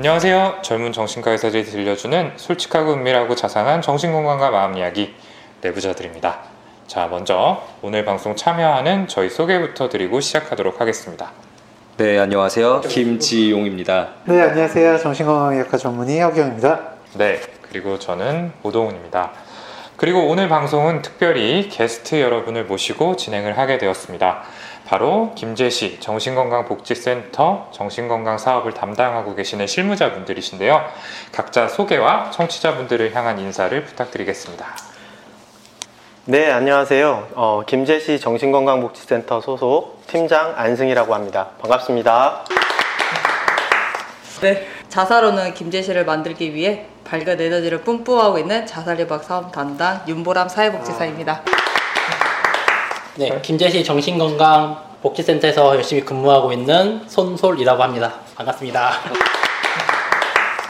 안녕하세요. 젊은 정신과 의사들이 들려주는 솔직하고 은밀하고 자상한 정신건강과 마음 이야기 내부자들입니다. 자, 먼저 오늘 방송 참여하는 저희 소개부터 드리고 시작하도록 하겠습니다. 네, 안녕하세요. 김지용입니다. 네, 안녕하세요. 정신건강의학과 전문의 허경입니다. 네, 그리고 저는 오동훈입니다. 그리고 오늘 방송은 특별히 게스트 여러분을 모시고 진행을 하게 되었습니다. 바로 김재시 정신건강복지센터 정신건강 사업을 담당하고 계시는 실무자분들이신데요. 각자 소개와 청취자분들을 향한 인사를 부탁드리겠습니다. 네, 안녕하세요. 어, 김제시 정신건강복지센터 소속 팀장 안승이라고 합니다. 반갑습니다. 네, 자사로는 김제시를 만들기 위해 밝은 에너지를 뿜뿜하고 있는 자살예방 사업 담당 윤보람 사회복지사입니다. 네, 김제시 정신건강 복지센터에서 열심히 근무하고 있는 손솔이라고 합니다. 반갑습니다.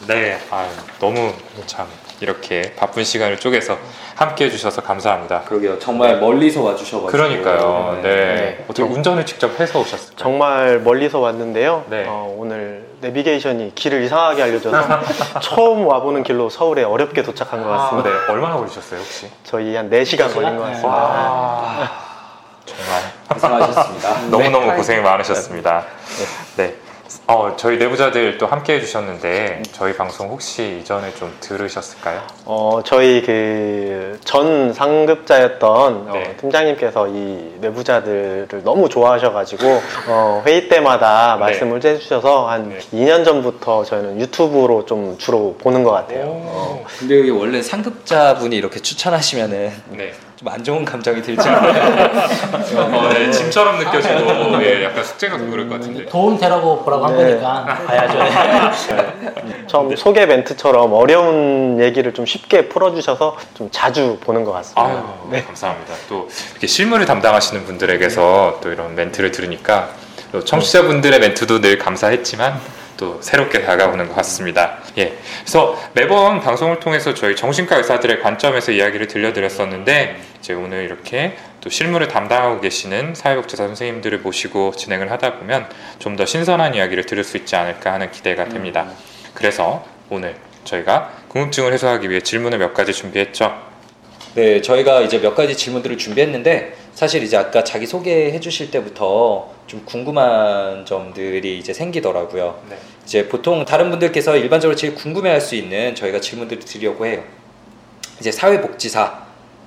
네, 아유, 너무 참 이렇게 바쁜 시간을 쪼개서 함께 해주셔서 감사합니다. 그러게요. 정말 멀리서 와주셔가지고. 그러니까요. 네. 네. 어떻게 운전을 직접 해서 오셨을까요? 정말 멀리서 왔는데요. 네. 어, 오늘 내비게이션이 길을 이상하게 알려줘서 처음 와보는 길로 서울에 어렵게 도착한 것 같습니다. 네, 얼마나 걸리셨어요 혹시? 저희 한 4시간 걸린 것 같습니다. 아, 정말 고생하셨습니다. 너무너무 고생이 많으셨습니다. 네. 어, 저희 내부자들 또 함께 해주셨는데 저희 방송 혹시 이전에 좀 들으셨을까요? 어, 저희 그 전 상급자였던 어, 네. 팀장님께서 이 내부자들을 너무 좋아하셔가지고 어, 회의 때마다 네. 말씀을 해주셔서 한 네. 2년 전부터 저희는 유튜브로 좀 주로 보는 것 같아요. 오. 근데 이게 원래 상급자분이 이렇게 추천하시면은 네. 좀 안 좋은 감정이 들지 않아요? 어, 네. 짐처럼 느껴지고 예, 약간 숙제가 좀 그럴 것 같은데. 도움 되라고 보라고 한 네. 거니까 봐야죠. 처음 소개 멘트처럼 어려운 얘기를 좀 쉽게 풀어주셔서 좀 자주 보는 것 같습니다. 아유, 네. 감사합니다. 또 이렇게 실무를 담당하시는 분들에게서 또 이런 멘트를 들으니까 또 청취자분들의 멘트도 늘 감사했지만 또 새롭게 다가오는 것 같습니다. 예. 그래서 매번 방송을 통해서 저희 정신과 의사들의 관점에서 이야기를 들려드렸었는데 이제 오늘 이렇게 또 실무를 담당하고 계시는 사회복지사 선생님들을 모시고 진행을 하다 보면 좀 더 신선한 이야기를 들을 수 있지 않을까 하는 기대가 됩니다. 그래서 오늘 저희가 궁금증을 해소하기 위해 질문을 몇 가지 준비했죠. 네, 저희가 이제 몇 가지 질문들을 준비했는데 사실 이제 아까 자기 소개해 주실 때부터 좀 궁금한 점들이 이제 생기더라고요. 네. 이제 보통 다른 분들께서 일반적으로 제일 궁금해할 수 있는 저희가 질문들을 드리려고 해요. 이제 사회복지사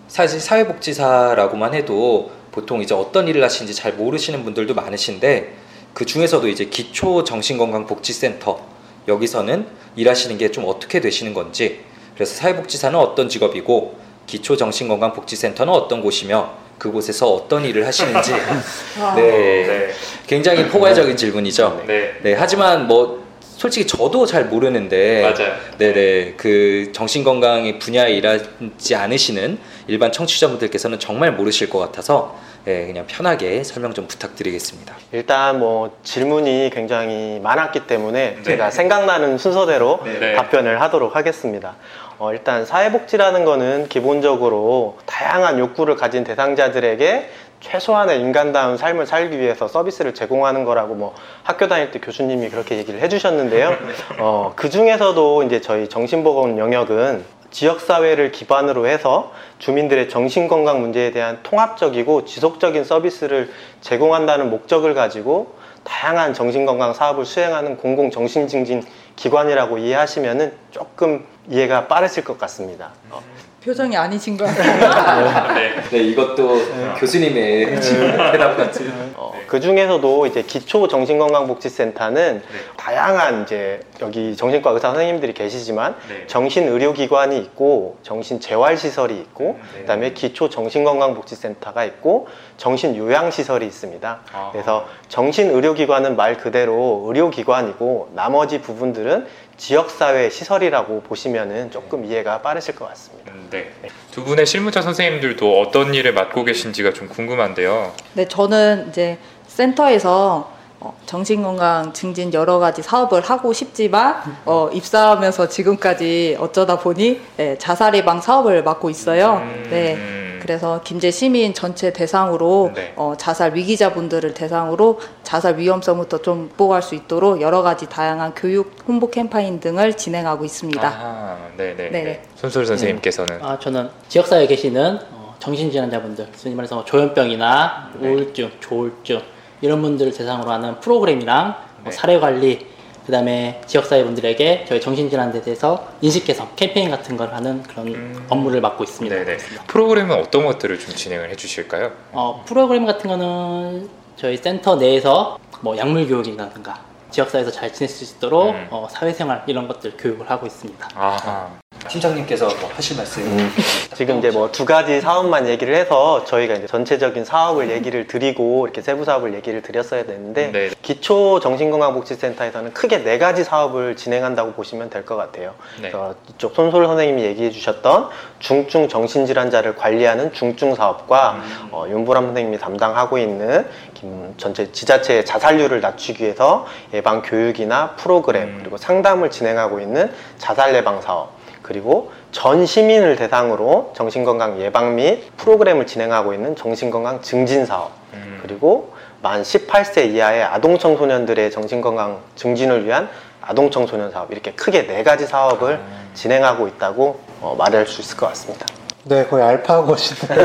사실 사회복지사라고만 해도 보통 이제 어떤 일을 하시는지 잘 모르시는 분들도 많으신데 그 중에서도 이제 기초 정신건강복지센터 여기서는 일하시는 게 좀 어떻게 되시는 건지 그래서 사회복지사는 어떤 직업이고 기초 정신건강복지센터는 어떤 곳이며 그곳에서 어떤 일을 하시는지 네, 네. 굉장히 포괄적인 질문이죠. 네. 네, 하지만 뭐 솔직히 저도 잘 모르는데 맞아요. 네네 그 정신건강의 분야에 일하지 않으시는 일반 청취자분들께서는 정말 모르실 것 같아서 네, 그냥 편하게 설명 좀 부탁드리겠습니다. 일단 뭐 질문이 굉장히 많았기 때문에 제가 생각나는 순서대로 네. 답변을 하도록 하겠습니다. 어, 일단 사회복지라는 거는 기본적으로 다양한 욕구를 가진 대상자들에게 최소한의 인간다운 삶을 살기 위해서 서비스를 제공하는 거라고 뭐 학교 다닐 때 교수님이 그렇게 얘기를 해주셨는데요. 어, 그 중에서도 이제 저희 정신보건 영역은 지역사회를 기반으로 해서 주민들의 정신건강 문제에 대한 통합적이고 지속적인 서비스를 제공한다는 목적을 가지고 다양한 정신건강 사업을 수행하는 공공정신증진 기관이라고 이해하시면 조금 이해가 빠르실 것 같습니다. 어, 표정이 아니신 것 같아요. 네. 네, 이것도 교수님의 질문 대답 같은. 어, 그 중에서도 이제 기초 정신건강복지센터는 다양한 이제 여기 정신과 의사 선생님들이 계시지만 네. 정신 의료기관이 있고 정신 재활시설이 있고 네. 그다음에 기초 정신건강복지센터가 있고 정신 요양시설이 있습니다. 아. 그래서 정신 의료기관은 말 그대로 의료기관이고 나머지 부분들은 지역사회 시설이라고 보시면은 조금 이해가 빠르실 것 같습니다. 음, 네. 두 분의 실무자 선생님들도 어떤 일을 맡고 계신지가 좀 궁금한데요. 네, 저는 이제 센터에서 어, 정신건강 증진 여러 가지 사업을 하고 싶지만 어, 입사하면서 지금까지 어쩌다 보니 네, 자살 예방 사업을 맡고 있어요. 음, 네. 음, 그래서 김제 시민 전체 대상으로 네. 어, 자살 위기자분들을 대상으로 자살 위험성부터 좀 극복할 수 있도록 여러 가지 다양한 교육 홍보 캠페인 등을 진행하고 있습니다. 아, 네네. 네네. 네. 손솔 선생님께서는 아, 저는 지역사회에 계시는 어, 정신질환자분들, 소위 말해서 뭐 조현병이나 네. 우울증, 조울증 이런 분들을 대상으로 하는 프로그램이랑 뭐 네. 사례 관리, 그다음에 지역사회 분들에게 저희 정신질환에 대해서 인식 개선 캠페인 같은 걸 하는 그런 음. 업무를 맡고 있습니다. 네네. 프로그램은 어떤 것들을 좀 진행을 해주실까요? 어, 프로그램 같은 거는 저희 센터 내에서 뭐 약물 교육이라든가 지역사회에서 잘 지낼 수 있도록 음. 어, 사회생활 이런 것들 교육을 하고 있습니다. 아하. 팀장님께서 뭐 하실 말씀 음, 지금 이제 뭐 두 가지 사업만 얘기를 해서 저희가 이제 전체적인 사업을 얘기를 드리고 이렇게 세부 사업을 얘기를 드렸어야 되는데 네. 기초 정신건강복지센터에서는 크게 네 가지 사업을 진행한다고 보시면 될 것 같아요. 네. 그래서 이쪽 손솔 선생님이 얘기해 주셨던 중증 정신질환자를 관리하는 중증 사업과 음. 어, 윤보람 선생님이 담당하고 있는 김- 전체 지자체의 자살률을 낮추기 위해서 예방 교육이나 프로그램 음. 그리고 상담을 진행하고 있는 자살 예방 사업 그리고 전 시민을 대상으로 정신건강 예방 및 프로그램을 진행하고 있는 정신건강 증진 사업 음. 그리고 만 18세 이하의 아동 청소년들의 정신건강 증진을 위한 아동 청소년 사업 이렇게 크게 네 가지 사업을 아. 진행하고 있다고 어, 말할 수 있을 것 같습니다. 네, 거의 알파고시네.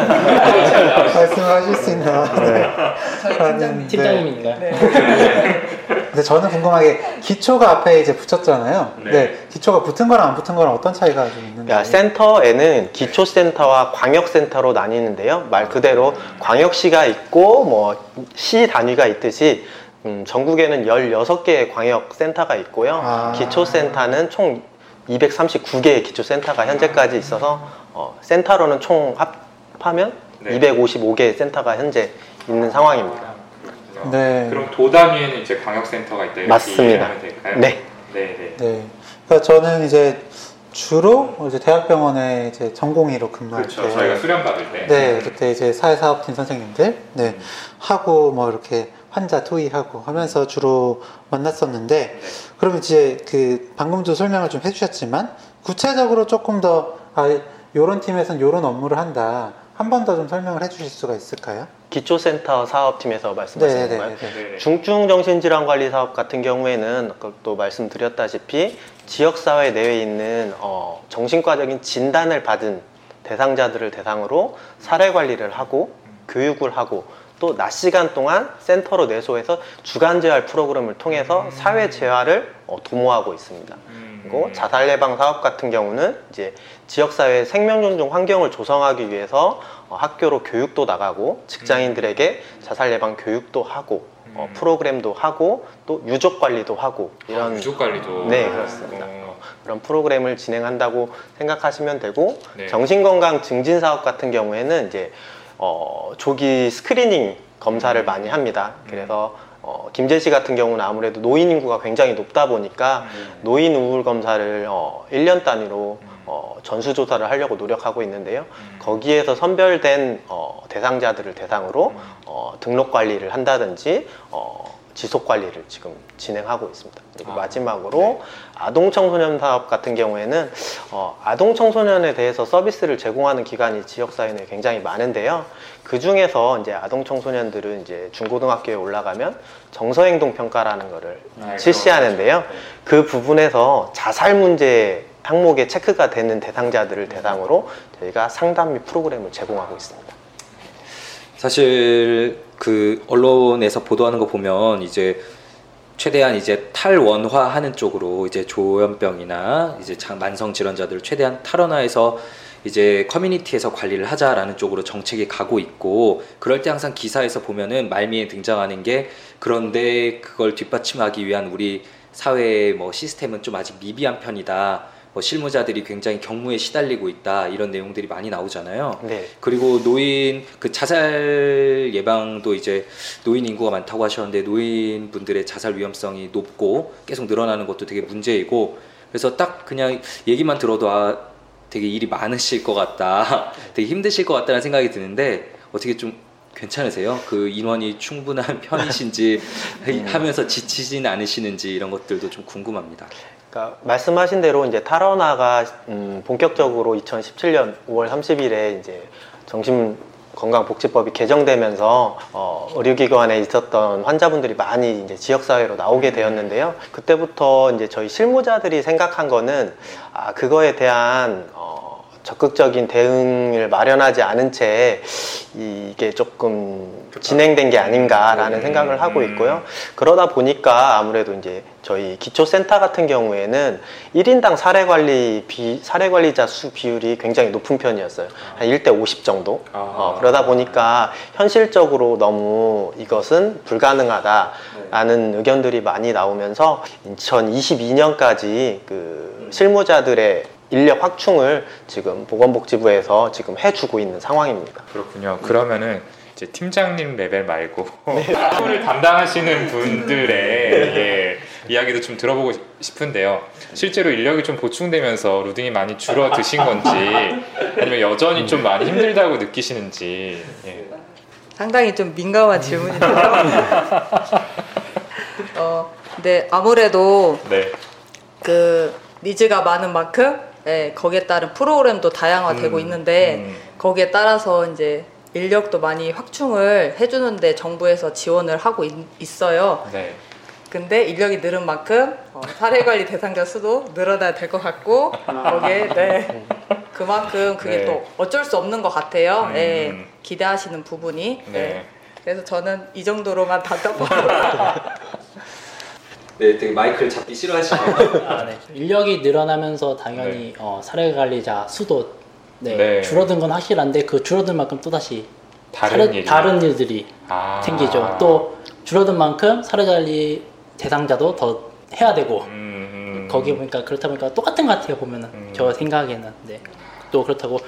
말씀하실 수 있나. 네. 팀장님인가요? 근데 저는 궁금한 게 기초가 앞에 이제 붙였잖아요. 네. 네. 기초가 붙은 거랑 안 붙은 거랑 어떤 차이가 좀 있는지. 그러니까 센터에는 기초 센터와 광역 센터로 나뉘는데요. 말 그대로 광역시가 있고 뭐 시 단위가 있듯이 음, 전국에는 16개의 광역 센터가 있고요. 아. 기초 센터는 총 239개의 기초 센터가 현재까지 있어서 어, 센터로는 총 합하면 네. 255개의 센터가 현재 있는 상황입니다. 네. 그럼 도 단위에는 이제 광역센터가 있다 이렇게 맞습니다. 이해하면 될까요? 네. 네 네. 네. 그러니까 저는 이제 주로 이제 대학병원에 이제 전공의로 근무할 그렇죠. 때. 저희가 수련 받을 때. 네, 그때 이제 사회사업팀 선생님들, 네, 음. 하고 뭐 이렇게 환자 토의하고 하면서 주로 만났었는데, 네. 그러면 이제 그 방금도 설명을 좀 해주셨지만, 구체적으로 조금 더, 아, 요런 팀에서는 요런 업무를 한다. 한 번 더 좀 설명을 해주실 수가 있을까요? 기초센터 사업팀에서 말씀하시는 네, 건가요? 네, 네. 네네. 중증 정신질환 관리 사업 같은 경우에는 아까 또 말씀드렸다시피 지역사회 내에 있는 어, 정신과적인 진단을 받은 대상자들을 대상으로 사례 관리를 하고 교육을 하고 또 낮 시간 동안 센터로 내소해서 주간 재활 프로그램을 통해서 음. 사회 재활을 어, 도모하고 있습니다. 음. 그리고 자살 예방 사업 같은 경우는 이제 지역사회 생명존중 환경을 조성하기 위해서 어, 학교로 교육도 나가고 직장인들에게 자살 예방 교육도 하고 어, 음. 프로그램도 하고 또 유족 관리도 하고 이런 아, 유족 관리도. 네, 그렇습니다. 어, 그런 프로그램을 진행한다고 생각하시면 되고 네. 정신건강 증진 사업 같은 경우에는 이제 어, 조기 screening 검사를 음. 많이 합니다. 그래서 어, 김제시 같은 경우는 아무래도 노인 인구가 굉장히 높다 보니까 음. 노인 우울 검사를 어, 1년 단위로 음. 어, 전수조사를 하려고 노력하고 있는데요. 음. 거기에서 선별된 어, 대상자들을 대상으로 음. 어, 등록 관리를 한다든지 어, 지속 관리를 지금 진행하고 있습니다. 그리고 아, 마지막으로 네. 아동 청소년 사업 같은 경우에는 어, 아동 청소년에 대해서 서비스를 제공하는 기관이 지역 사회 내에 굉장히 많은데요. 그 중에서 이제 아동 청소년들은 이제 중고등학교에 올라가면 정서행동 평가라는 거를 아, 실시하는데요. 그렇죠. 그 부분에서 자살 문제 항목에 체크가 되는 대상자들을 대상으로 저희가 상담 및 프로그램을 제공하고 있습니다. 사실 그 언론에서 보도하는 거 보면 이제 최대한 이제 탈원화하는 쪽으로 이제 조현병이나 이제 장- 만성 질환자들을 최대한 탈원화해서 이제 커뮤니티에서 관리를 하자라는 쪽으로 정책이 가고 있고 그럴 때 항상 기사에서 보면은 말미에 등장하는 게 그런데 그걸 뒷받침하기 위한 우리 사회의 뭐 시스템은 좀 아직 미비한 편이다. 뭐 실무자들이 굉장히 경무에 시달리고 있다 이런 내용들이 많이 나오잖아요. 네. 그리고 노인 그 자살 예방도 이제 노인 인구가 많다고 하셨는데 노인 분들의 자살 위험성이 높고 계속 늘어나는 것도 되게 문제이고 그래서 딱 그냥 얘기만 들어도 아 되게 일이 많으실 것 같다 되게 힘드실 것 같다는 생각이 드는데 어떻게 좀 괜찮으세요? 그 인원이 충분한 편이신지 하면서 지치진 않으시는지 이런 것들도 좀 궁금합니다. 그러니까 말씀하신 대로 이제 탈원화가 음, 본격적으로 2017년 5월 30일에 이제 정신 건강복지법이 개정되면서 어, 의료기관에 있었던 환자분들이 많이 이제 지역사회로 나오게 되었는데요. 그때부터 이제 저희 실무자들이 생각한 거는 아, 그거에 대한 어, 적극적인 대응을 마련하지 않은 채 이게 조금 진행된 게 아닌가라는 생각을 하고 있고요. 그러다 보니까 아무래도 이제 저희 기초센터 같은 경우에는 1인당 사례 관리 비, 사례 관리자 수 비율이 굉장히 높은 편이었어요. 한 1대 50 정도. 아. 어, 그러다 보니까 현실적으로 너무 이것은 불가능하다라는 의견들이 많이 나오면서 2022년까지 그 실무자들의 인력 확충을 지금 보건복지부에서 지금 해주고 있는 상황입니다. 그렇군요. 그러면은 이제 팀장님 레벨 말고 사무를 담당하시는 분들의 예, 이야기도 좀 들어보고 싶은데요. 실제로 인력이 좀 보충되면서 루딩이 많이 줄어드신 건지 아니면 여전히 좀 많이 힘들다고 느끼시는지 예. 상당히 좀 민감한 질문인데요. 어, 근데 아무래도 네. 그 니즈가 많은 만큼 예, 거기에 따른 프로그램도 다양화되고 음, 있는데 음. 거기에 따라서 이제 인력도 많이 확충을 해주는데 정부에서 지원을 하고 있, 있어요. 네. 근데 인력이 늘은 만큼 어, 사례관리 대상자 수도 늘어나야 될 것 같고 거기에 네 그만큼 그게 네. 또 어쩔 수 없는 것 같아요. 음. 예, 기대하시는 부분이. 네. 네. 그래서 저는 이 정도로만 답답하고 네, 되게 마이크를 잡기 싫어하시네요. 아, 네. 인력이 늘어나면서 당연히 어, 사례 관리자 수도 네, 네. 줄어든 건 확실한데 그 줄어든 만큼 또 다시 다른 일이 다른 일들이 아. 생기죠. 또 줄어든 만큼 사례 관리 대상자도 더 해야 되고 음, 음. 거기 보니까 그렇다 보니까 똑같은 것 같아요 보면은 음. 저 생각에는 네. 또 그렇다고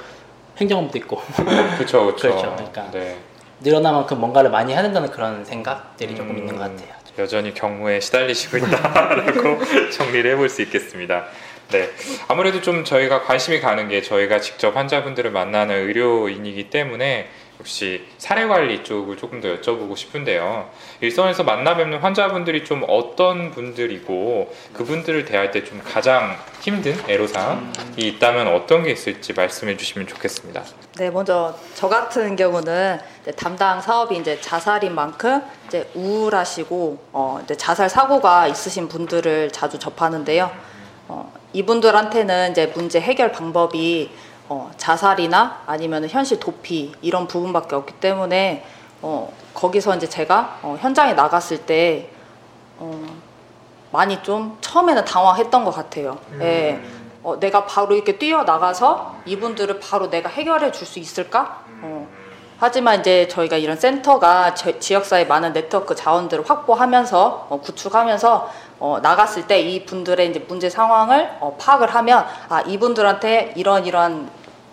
행정업도 있고 그렇죠, 그렇죠. 그렇죠. 그러니까. 네. 늘어난 만큼 뭔가를 많이 해야 된다는 그런 생각들이 조금 음. 있는 것 같아요. 여전히 경무에 시달리시고 있다라고 정리를 해볼 수 있겠습니다. 네. 아무래도 좀 저희가 관심이 가는 게 저희가 직접 환자분들을 만나는 의료인이기 때문에 역시 사례 관리 쪽을 조금 더 여쭤보고 싶은데요. 일선에서 만나 뵙는 환자분들이 좀 어떤 분들이고 그분들을 대할 때 좀 가장 힘든 애로사항이 있다면 어떤 게 있을지 말씀해 주시면 좋겠습니다. 네, 먼저 저 같은 경우는 담당 사업이 이제 자살인 만큼 이제 우울하시고 어, 이제 자살 사고가 있으신 분들을 자주 접하는데요. 어, 이분들한테는 이제 문제 해결 방법이 어, 자살이나 아니면 현실 도피 이런 부분밖에 없기 때문에 어, 거기서 이제 제가 어, 현장에 나갔을 때 어, 많이 좀 처음에는 당황했던 것 같아요. 예. 어, 내가 바로 이렇게 뛰어 나가서 이분들을 바로 내가 해결해 줄 수 있을까? 어. 하지만 이제 저희가 이런 센터가 저- 지역사회 많은 네트워크 자원들을 확보하면서 어, 구축하면서 어, 나갔을 때 이 분들의 이제 문제 상황을 어, 파악을 하면 아 이분들한테 이런 이런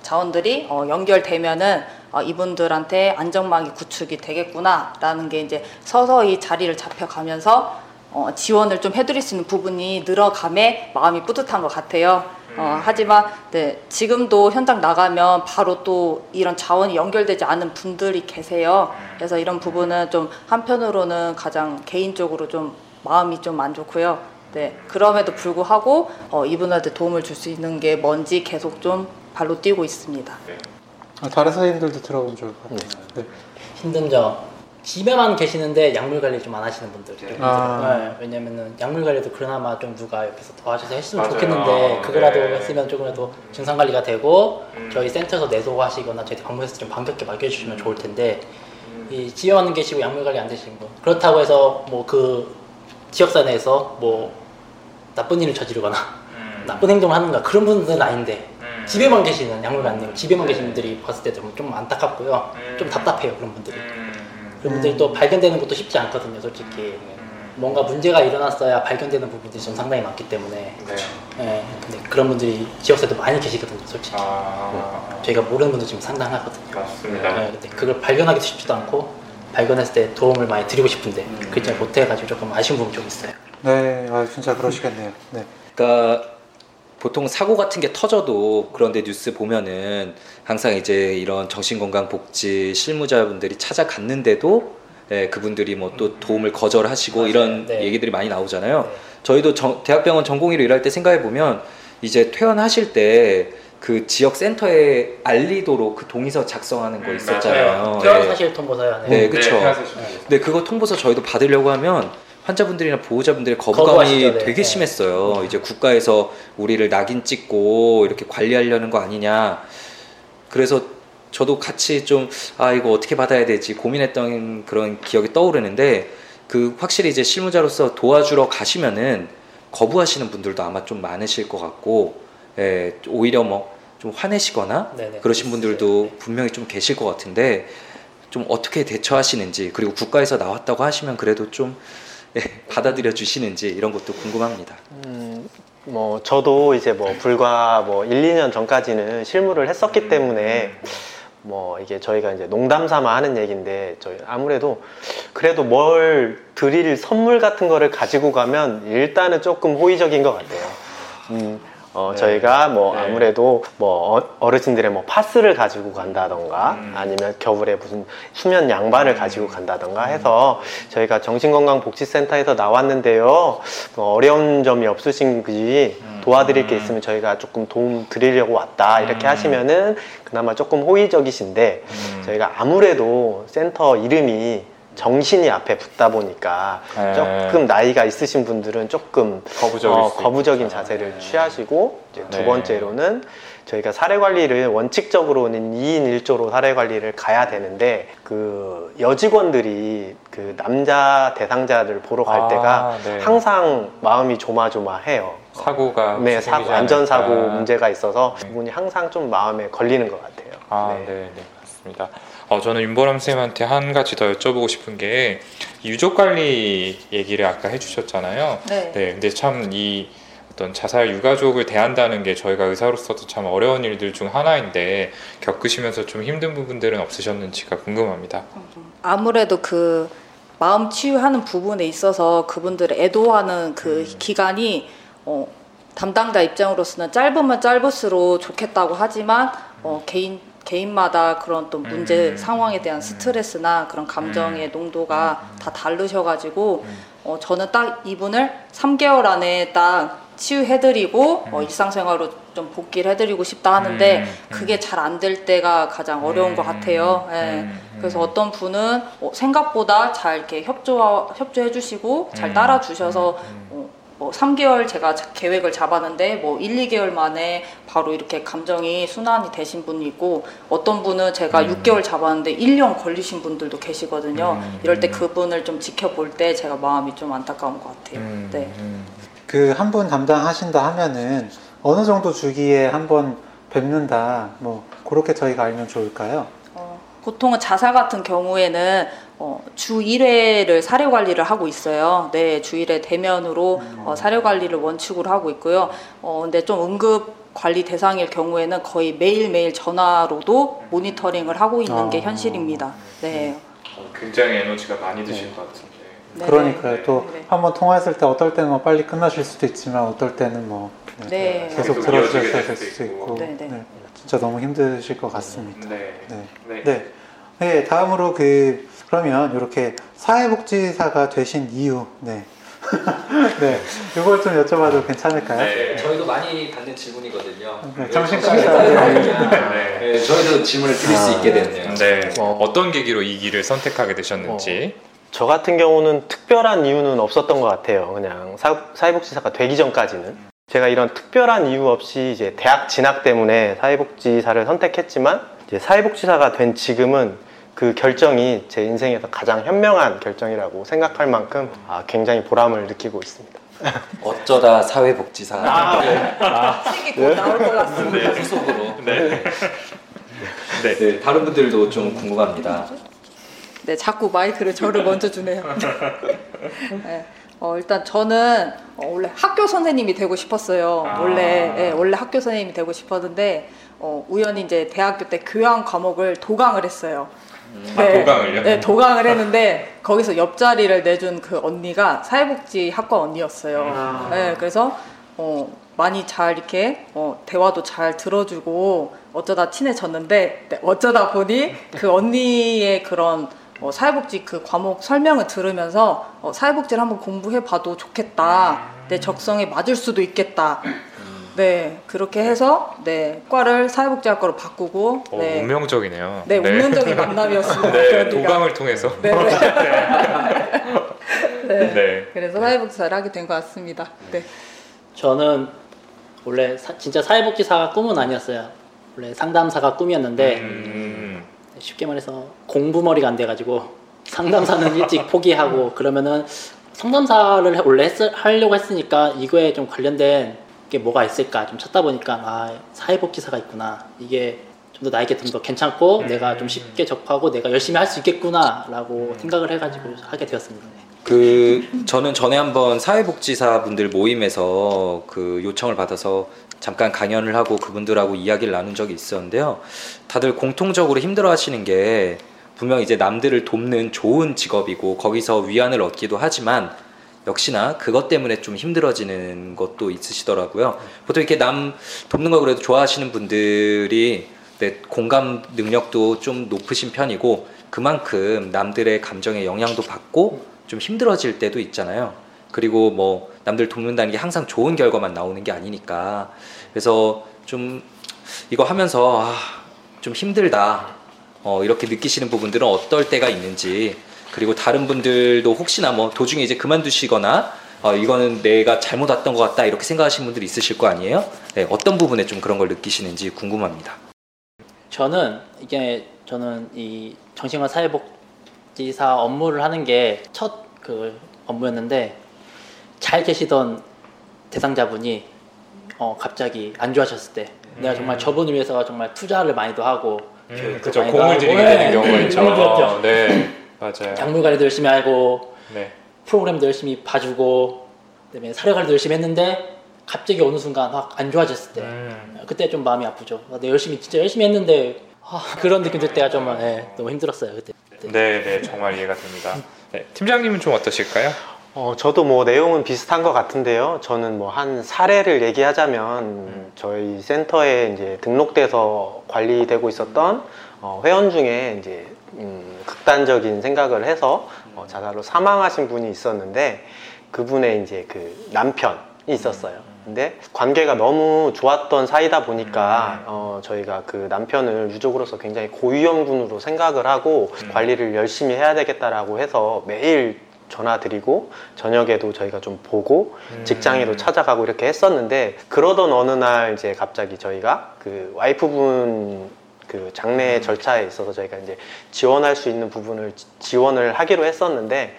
자원들이 어, 연결되면은 어, 이분들한테 안전망이 구축이 되겠구나라는 게 이제 서서히 자리를 잡혀가면서 어, 지원을 좀 해드릴 수 있는 부분이 늘어감에 마음이 뿌듯한 것 같아요. 어, 하지만 네, 지금도 현장 나가면 바로 또 이런 자원이 연결되지 않은 분들이 계세요. 그래서 이런 부분은 좀 한편으로는 가장 개인적으로 좀 마음이 좀 안 좋고요. 네, 그럼에도 불구하고 어, 이분한테 도움을 줄 수 있는 게 뭔지 계속 좀 발로 뛰고 있습니다. 아, 다른 선생님들도 들어보면 좋을 것 같아요. 네. 힘든 점 집에만 계시는데 약물 관리 좀 안 하시는 분들 아. 네, 왜냐면은 약물 관리도 그나마 좀 누가 옆에서 도와줘서 했으면 맞아요. 좋겠는데 그거라도 네. 했으면 조금이라도 증상 관리가 되고 음. 저희 센터에서 내소하시거나 저희 방문에서 좀 반갑게 맡겨주시면 좋을 텐데 이 지원하는 계시고 약물 관리 안 되시는 분 그렇다고 해서 뭐 그 지역사 내에서 뭐 나쁜 일을 저지르거나 나쁜 행동을 하는가 그런 분들은 아닌데 집에만 계시는 되고 집에만 계시는 분들이 봤을 때 좀 좀 안타깝고요 좀 답답해요 그런 분들이 그런 분들이 또 발견되는 것도 쉽지 않거든요, 솔직히. 뭔가 문제가 일어났어야 발견되는 부분들이 좀 상당히 많기 때문에. 네. 예, 근데 그런 분들이 지역사에도 많이 계시거든요, 솔직히. 아, 저희가 모르는 분들 지금 상당하거든요. 맞습니다. 예, 근데 그걸 발견하기도 쉽지도 않고, 발견했을 때 도움을 많이 드리고 싶은데, 그걸 잘 못해가지고 조금 아쉬운 부분이 좀 있어요. 네, 아, 진짜 그러시겠네요. 네. 그러니까 보통 사고 같은 게 터져도 그런데 뉴스 보면은 항상 이제 이런 정신건강복지 실무자분들이 찾아갔는데도 예, 그분들이 뭐 또 도움을 거절하시고 맞아요. 이런 네. 얘기들이 많이 나오잖아요. 네. 저희도 정- 대학병원 전공의로 일할 때 생각해 보면 이제 퇴원하실 때 그 지역 센터에 알리도록 그 동의서 작성하는 거 음, 있었잖아요. 퇴원 네. 사실 통보서요. 네. 네, 그쵸. 퇴원사실. 근데 그거 통보서 저희도 받으려고 하면 환자분들이나 보호자분들의 거부감이 거부하시죠, 네. 되게 네. 심했어요. 이제 국가에서 우리를 낙인 찍고 이렇게 관리하려는 거 아니냐. 그래서 저도 같이 좀 아 이거 어떻게 받아야 되지 고민했던 그런 기억이 떠오르는데 그 확실히 이제 실무자로서 도와주러 가시면은 거부하시는 분들도 아마 좀 많으실 것 같고 예, 오히려 뭐 좀 화내시거나 네네. 그러신 분들도 분명히 좀 계실 것 같은데 좀 어떻게 대처하시는지 그리고 국가에서 나왔다고 하시면 그래도 좀 예, 받아들여 주시는지 이런 것도 궁금합니다. 음, 뭐 저도 이제 뭐 불과 뭐 1, 2년 전까지는 실무를 했었기 때문에 뭐 이게 저희가 이제 농담 삼아 하는 얘기인데 저희 아무래도 그래도 뭘 드릴 선물 같은 거를 가지고 가면 일단은 조금 호의적인 것 같아요. 음, 어, 네. 저희가 뭐 네. 아무래도 뭐 어- 어르신들의 뭐 파스를 가지고 간다던가 음. 아니면 겨울에 무슨 수면 양반을 가지고 간다던가 해서 저희가 정신건강복지센터에서 나왔는데요. 뭐 어려운 점이 없으신지 도와드릴 게 있으면 저희가 조금 도움 드리려고 왔다 이렇게 음. 하시면은 그나마 조금 호의적이신데 음. 저희가 아무래도 센터 이름이 정신이 앞에 붙다 보니까 네. 조금 나이가 있으신 분들은 조금 어, 수 거부적인. 자세를 네. 취하시고 두 네. 번째로는 저희가 사례 관리를 원칙적으로는 2인 1조로 사례 관리를 가야 되는데 그 여직원들이 그 남자 대상자를 보러 갈 아, 때가 네. 항상 마음이 조마조마해요. 사고가 네, 사고, 안전 사고 않을까. 문제가 있어서 네. 그분이 항상 좀 마음에 걸리는 것 같아요. 아, 네, 네, 맞습니다. 어, 저는 윤보람 쌤한테 한 가지 더 여쭤보고 싶은 게 유족 관리 얘기를 아까 해주셨잖아요. 네. 네, 근데 참 이 어떤 자살 유가족을 대한다는 게 저희가 의사로서도 참 어려운 일들 중 하나인데 겪으시면서 좀 힘든 부분들은 없으셨는지가 궁금합니다. 아무래도 그 마음 치유하는 부분에 있어서 그분들을 애도하는 그 기간이 어, 담당자 입장으로서는 짧으면 짧을수록 좋겠다고 하지만 어, 개인 개인마다 그런 또 문제 음. 상황에 대한 스트레스나 그런 감정의 농도가 다 다르셔가지고 어, 저는 딱 이분을 3개월 안에 딱 치유해드리고 어, 일상생활로 좀 복귀를 해드리고 싶다 하는데 음, 음. 그게 잘 안 될 때가 가장 어려운 것 같아요. 예. 음, 음. 그래서 어떤 분은 어, 생각보다 잘 이렇게 협조 협조해주시고 잘 음, 따라주셔서 음, 어, 뭐 3개월 제가 자- 계획을 잡았는데 뭐 1, 2개월 만에 바로 이렇게 감정이 순환이 되신 분이 있고 어떤 분은 제가 음. 6개월 잡았는데 1년 걸리신 분들도 계시거든요. 음, 이럴 때 음. 그분을 좀 지켜볼 때 제가 마음이 좀 안타까운 것 같아요. 음, 네. 음. 그한 분 담당하신다 하면은 어느 정도 주기에 한 번 뵙는다 뭐 그렇게 저희가 알면 좋을까요? 어, 보통은 자살 같은 경우에는 어, 주 1회를 사료 관리를 하고 있어요. 네, 주 1회 대면으로 어, 사료 관리를 원칙으로 하고 있고요. 어, 근데 좀 응급 관리 대상일 경우에는 거의 매일매일 전화로도 모니터링을 하고 있는 게 아. 현실입니다. 네. 어, 굉장히 에너지가 많이 드실 것 같은데. 네. 그러니까요. 또 네. 한번 통화했을 때 어떨 때는 뭐 빨리 끝나실 수도 있지만 어떨 때는 뭐 네. 계속 들어주셔야 될될 수도 있고 네, 네. 네. 진짜 너무 힘드실 것 같습니다. 네. 네. 네. 네. 네, 다음으로 그 그러면 이렇게 사회복지사가 되신 이유, 네, 네, 이걸 좀 여쭤봐도 괜찮을까요? 네. 저희도 많이 받는 질문이거든요. 네, 정신과 왜 의사. 사회복지사가 네. 네, 저희도 질문을 드릴 수 아, 있게 됐네요. 네. 어. 어떤 계기로 이 길을 선택하게 되셨는지. 저 같은 경우는 특별한 이유는 없었던 것 같아요. 그냥 사, 사회복지사가 되기 전까지는. 제가 이런 특별한 이유 없이 이제 대학 진학 때문에 사회복지사를 선택했지만 이제 사회복지사가 된 지금은 그 결정이 제 인생에서 가장 현명한 결정이라고 생각할 만큼 아, 굉장히 보람을 느끼고 있습니다. 어쩌다 사회복지사 책이 곧 나올 것 같습니다. 후속으로. 네. 네. 네, 다른 분들도 좀 궁금합니다. 네, 자꾸 마이크를 저를 먼저 주네요. 네, 어, 일단 저는 어, 원래 학교 선생님이 되고 싶었어요. 아. 원래 예, 원래 학교 선생님이 되고 싶었는데 어, 우연히 이제 대학교 때 교양 과목을 도강을 했어요. 아, 도강을요? 네, 도강을 했는데 거기서 옆자리를 내준 그 언니가 사회복지학과 언니였어요. 아. 네, 그래서 어, 많이 잘 이렇게 어, 대화도 잘 들어주고 어쩌다 친해졌는데 네, 어쩌다 보니 그 언니의 그런 어, 사회복지 그 과목 설명을 들으면서 어, 사회복지를 한번 공부해봐도 좋겠다. 내 적성에 맞을 수도 있겠다. 네 그렇게 해서 네 과를 사회복지학과로 바꾸고 오, 네, 운명적이네요. 네, 운명적인 만남이었습니다. 네, 그러니까. 도강을 통해서. 네, 네. 네. 네. 그래서 사회복지사를 하게 된 것 같습니다. 네. 저는 원래 사- 진짜 사회복지사가 꿈은 아니었어요. 원래 상담사가 꿈이었는데 음, 쉽게 말해서 공부머리가 안 돼가지고 상담사는 일찍 포기하고 그러면은 상담사를 해- 원래 했, 하려고 했으니까 이거에 좀 관련된 게 뭐가 있을까 좀 찾다 보니까 아 사회복지사가 있구나 이게 좀 더 나에게 좀 더 괜찮고 내가 좀 쉽게 접하고 내가 열심히 할 수 있겠구나라고 생각을 해가지고 하게 되었습니다. 네. 그 저는 전에 한번 사회복지사 분들 모임에서 그 요청을 받아서 잠깐 강연을 하고 그분들하고 이야기를 나눈 적이 있었는데요. 다들 공통적으로 힘들어하시는 게 분명 이제 남들을 돕는 좋은 직업이고 거기서 위안을 얻기도 하지만 역시나 그것 때문에 좀 힘들어지는 것도 있으시더라고요. 보통 이렇게 남 돕는 거 그래도 좋아하시는 분들이 네, 공감 능력도 좀 높으신 편이고 그만큼 남들의 감정에 영향도 받고 좀 힘들어질 때도 있잖아요. 그리고 뭐 남들 돕는다는 게 항상 좋은 결과만 나오는 게 아니니까 그래서 좀 이거 하면서 아, 좀 힘들다 어, 이렇게 느끼시는 부분들은 어떨 때가 있는지 그리고 다른 분들도 혹시나 뭐 도중에 이제 그만두시거나 어, 이거는 내가 잘못 왔던 것 같다 이렇게 생각하시는 분들이 있으실 거 아니에요? 네, 어떤 부분에 좀 그런 걸 느끼시는지 궁금합니다. 저는 이게 저는 이 정신과 사회복지사 업무를 하는 게 첫 그 업무였는데 잘 계시던 대상자분이 어 갑자기 안 좋아하셨을 때 내가 정말 저분을 위해서 정말 투자를 많이도 하고 음. 많이 공을 들이게 네, 되는 경우가 있죠. 공을 들였죠. 네, 맞아요. 약물 관리도 열심히 하고 네. 프로그램도 열심히 봐주고 그다음에 사료 관리도 열심히 했는데 갑자기 어느 순간 확 안 좋아졌을 때 음, 그때 좀 마음이 아프죠. 아, 내가 열심히 진짜 열심히 했는데 아, 그런 느낌 들 때가 좀 예, 너무 힘들었어요 그때. 네, 네, 정말 이해가 됩니다. 네, 팀장님은 좀 어떠실까요? 어, 저도 뭐 내용은 비슷한 것 같은데요. 저는 뭐 한 사례를 얘기하자면 저희 센터에 이제 등록돼서 관리되고 있었던 어, 회원 중에 이제 음, 극단적인 생각을 해서 어, 자살로 사망하신 분이 있었는데 그분의 이제 그 남편이 있었어요. 근데 관계가 너무 좋았던 사이다 보니까 어, 저희가 그 남편을 유족으로서 굉장히 고위험군으로 생각을 하고 음. 관리를 열심히 해야 되겠다라고 해서 매일 전화 드리고 저녁에도 저희가 좀 보고 음. 직장에도 찾아가고 이렇게 했었는데 그러던 어느 날 이제 갑자기 저희가 그 와이프분 그 장례 음. 절차에 있어서 저희가 이제 지원할 수 있는 부분을 지- 지원을 하기로 했었는데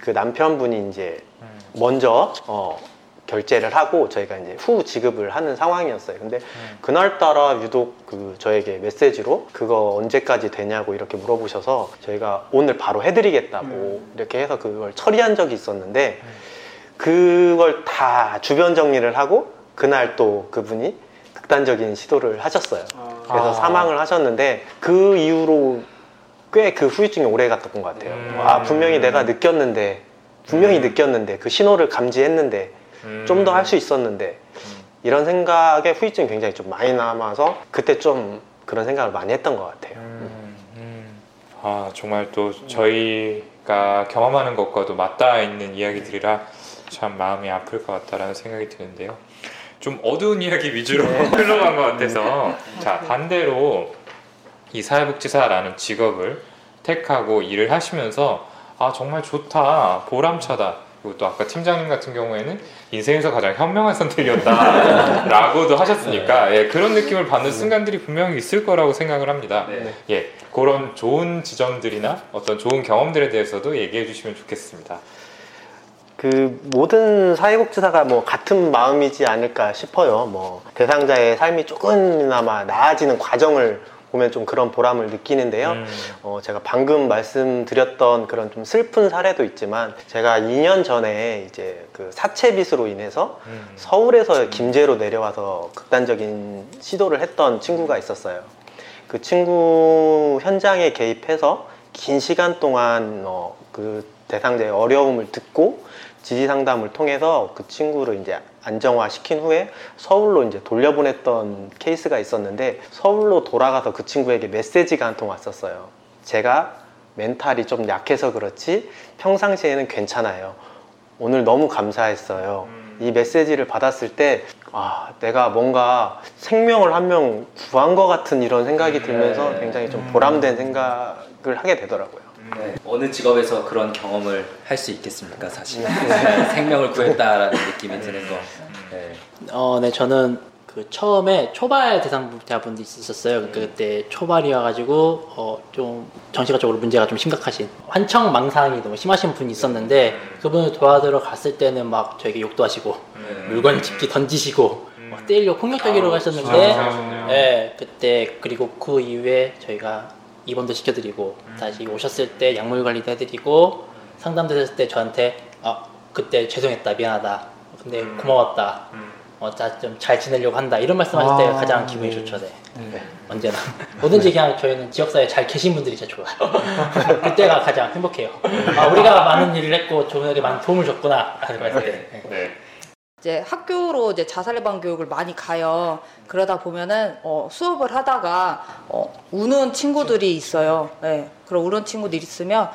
그 남편분이 이제 음. 먼저 어 결제를 하고 저희가 이제 후 지급을 하는 상황이었어요. 근데 음. 그날따라 유독 그 저에게 메시지로 그거 언제까지 되냐고 이렇게 물어보셔서 저희가 오늘 바로 해드리겠다고 이렇게 해서 그걸 처리한 적이 있었는데 그걸 다 주변 정리를 하고 그날 또 그분이 극단적인 시도를 하셨어요. 그래서 아. 사망을 하셨는데 그 이후로 꽤 그 후유증이 오래 갔던 것 같아요. 음. 아 분명히 내가 느꼈는데 분명히 음. 느꼈는데 그 신호를 감지했는데 음. 좀더 할 수 있었는데 이런 생각에 후유증이 굉장히 좀 많이 남아서 그때 좀 그런 생각을 많이 했던 것 같아요. 음, 음. 아 정말 또 저희가 경험하는 것과도 맞닿아 있는 이야기들이라 참 마음이 아플 것 같다라는 생각이 드는데요. 좀 어두운 이야기 위주로 흘러간 것 같아서. 자 반대로 이 사회복지사라는 직업을 택하고 일을 하시면서 아 정말 좋다 보람차다. 그리고 또 아까 팀장님 같은 경우에는 인생에서 가장 현명한 선택이었다라고도 하셨으니까 예, 그런 느낌을 받는 순간들이 분명히 있을 거라고 생각을 합니다. 예, 그런 좋은 지점들이나 어떤 좋은 경험들에 대해서도 얘기해 주시면 좋겠습니다. 그 모든 사회복지사가 뭐 같은 마음이지 않을까 싶어요. 뭐 대상자의 삶이 조금이나마 나아지는 과정을 보면 좀 그런 보람을 느끼는데요. 음, 어, 제가 방금 말씀드렸던 그런 좀 슬픈 사례도 있지만 제가 2년 전에 이제 그 사채빚으로 인해서 음, 서울에서 김제로 내려와서 극단적인 시도를 했던 친구가 있었어요. 그 친구 현장에 개입해서 긴 시간 동안 어, 그 대상자의 어려움을 듣고 지지 상담을 통해서 그 친구를 이제 안정화 시킨 후에 서울로 이제 돌려보냈던 케이스가 있었는데 서울로 돌아가서 그 친구에게 메시지가 한 통 왔었어요. 제가 mental이 좀 약해서 그렇지 평상시에는 괜찮아요. 오늘 너무 감사했어요. 음, 이 메시지를 받았을 때 아, 내가 뭔가 생명을 한 명 구한 것 같은 이런 생각이 들면서 굉장히 좀 보람된 생각을 하게 되더라고요. 네. 어느 직업에서 그런 경험을 할 수 있겠습니까, 사실. 네, 생명을 구했다라는 느낌이 드는 거. 네. 어, 네, 저는 그 처음에 초발 대상자분도 있었어요. 그러니까 그때 초발이어가지고 어, 좀 정신적으로 문제가 좀 심각하신 환청 망상이 너무 심하신 분이 있었는데 그분을 도와드러 갔을 때는 막 저에게 욕도 하시고 물건 집기 던지시고 막 때리려 폭력적으로 가셨는데 예, 그때 그리고 그 이후에 저희가 입원도 시켜드리고 다시 오셨을 때 약물 관리도 해드리고 상담되셨을 때 저한테 아 그때 죄송했다 미안하다. 근데 고마웠다. 어, 좀잘 지내려고 한다. 이런 말씀하실 때 아, 가장 기분이 네. 좋죠 네. 네, 언제나. 뭐든지 그냥 저희는 지역사회에 잘 계신 분들이 진짜 좋아요. 그때가 가장 행복해요. 아 우리가 많은 일을 했고 저분에게 많은 도움을 줬구나. 했을 때 네. 네. 이제 학교로 이제 자살 예방 교육을 많이 가요. 그러다 보면은 어, 수업을 하다가 어, 우는 친구들이 있어요. 네. 그럼 우는 친구들이 있으면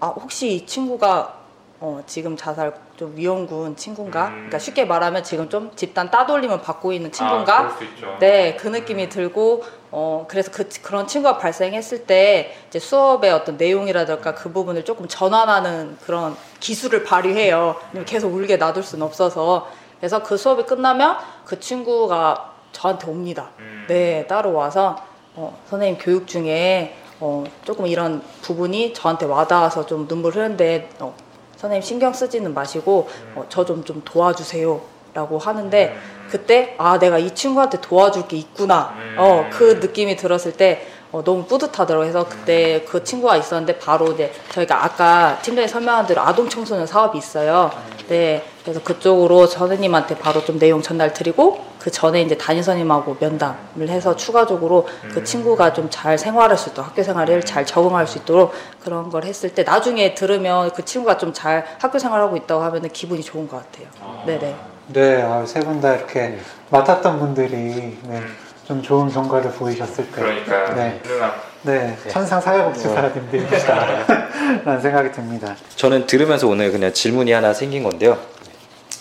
아 혹시 이 친구가 어, 지금 자살 좀 위험군 친구인가? 음. 그러니까 쉽게 말하면 지금 좀 집단 따돌림을 받고 있는 아, 친구인가? 있죠. 네, 그 느낌이 들고, 어, 그래서 그, 그런 친구가 발생했을 때, 이제 수업의 어떤 내용이라든가 그 부분을 조금 전환하는 그런 기술을 발휘해요. 계속 울게 놔둘 수는 없어서. 그래서 그 수업이 끝나면 그 친구가 저한테 옵니다. 음. 네, 따로 와서, 어, 선생님 교육 중에, 어, 조금 이런 부분이 저한테 와닿아서 좀 눈물 흐르는데, 어, 선생님 신경 쓰지는 마시고, 어, 저좀좀 도와주세요. 라고 하는데, 그때 아 내가 이 친구한테 도와줄 게 있구나 음. 어그 느낌이 들었을 때 어, 너무 뿌듯하더라고요. 그래서 그때 그 친구가 있었는데 바로 이제 저희가 아까 팀장이 설명한 대로 아동 청소년 사업이 있어요. 네. 그래서 그쪽으로 선생님한테 바로 좀 내용 전달 드리고 그 전에 이제 담임 선생님하고 면담을 해서 추가적으로 그 친구가 좀 잘 생활할 수 있도록 학교 생활을 잘 적응할 수 있도록 그런 걸 했을 때 나중에 들으면 그 친구가 좀 잘 학교 생활하고 있다고 하면 기분이 좋은 것 같아요. 네네. 네, 세 분 다 이렇게 맡았던 분들이 네, 좀 좋은 성과를 보이셨을 때, 그러니까 네. 훌륭한 네, 천상 사회복지사님들이시다라는 생각이 듭니다. 저는 들으면서 오늘 그냥 질문이 하나 생긴 건데요.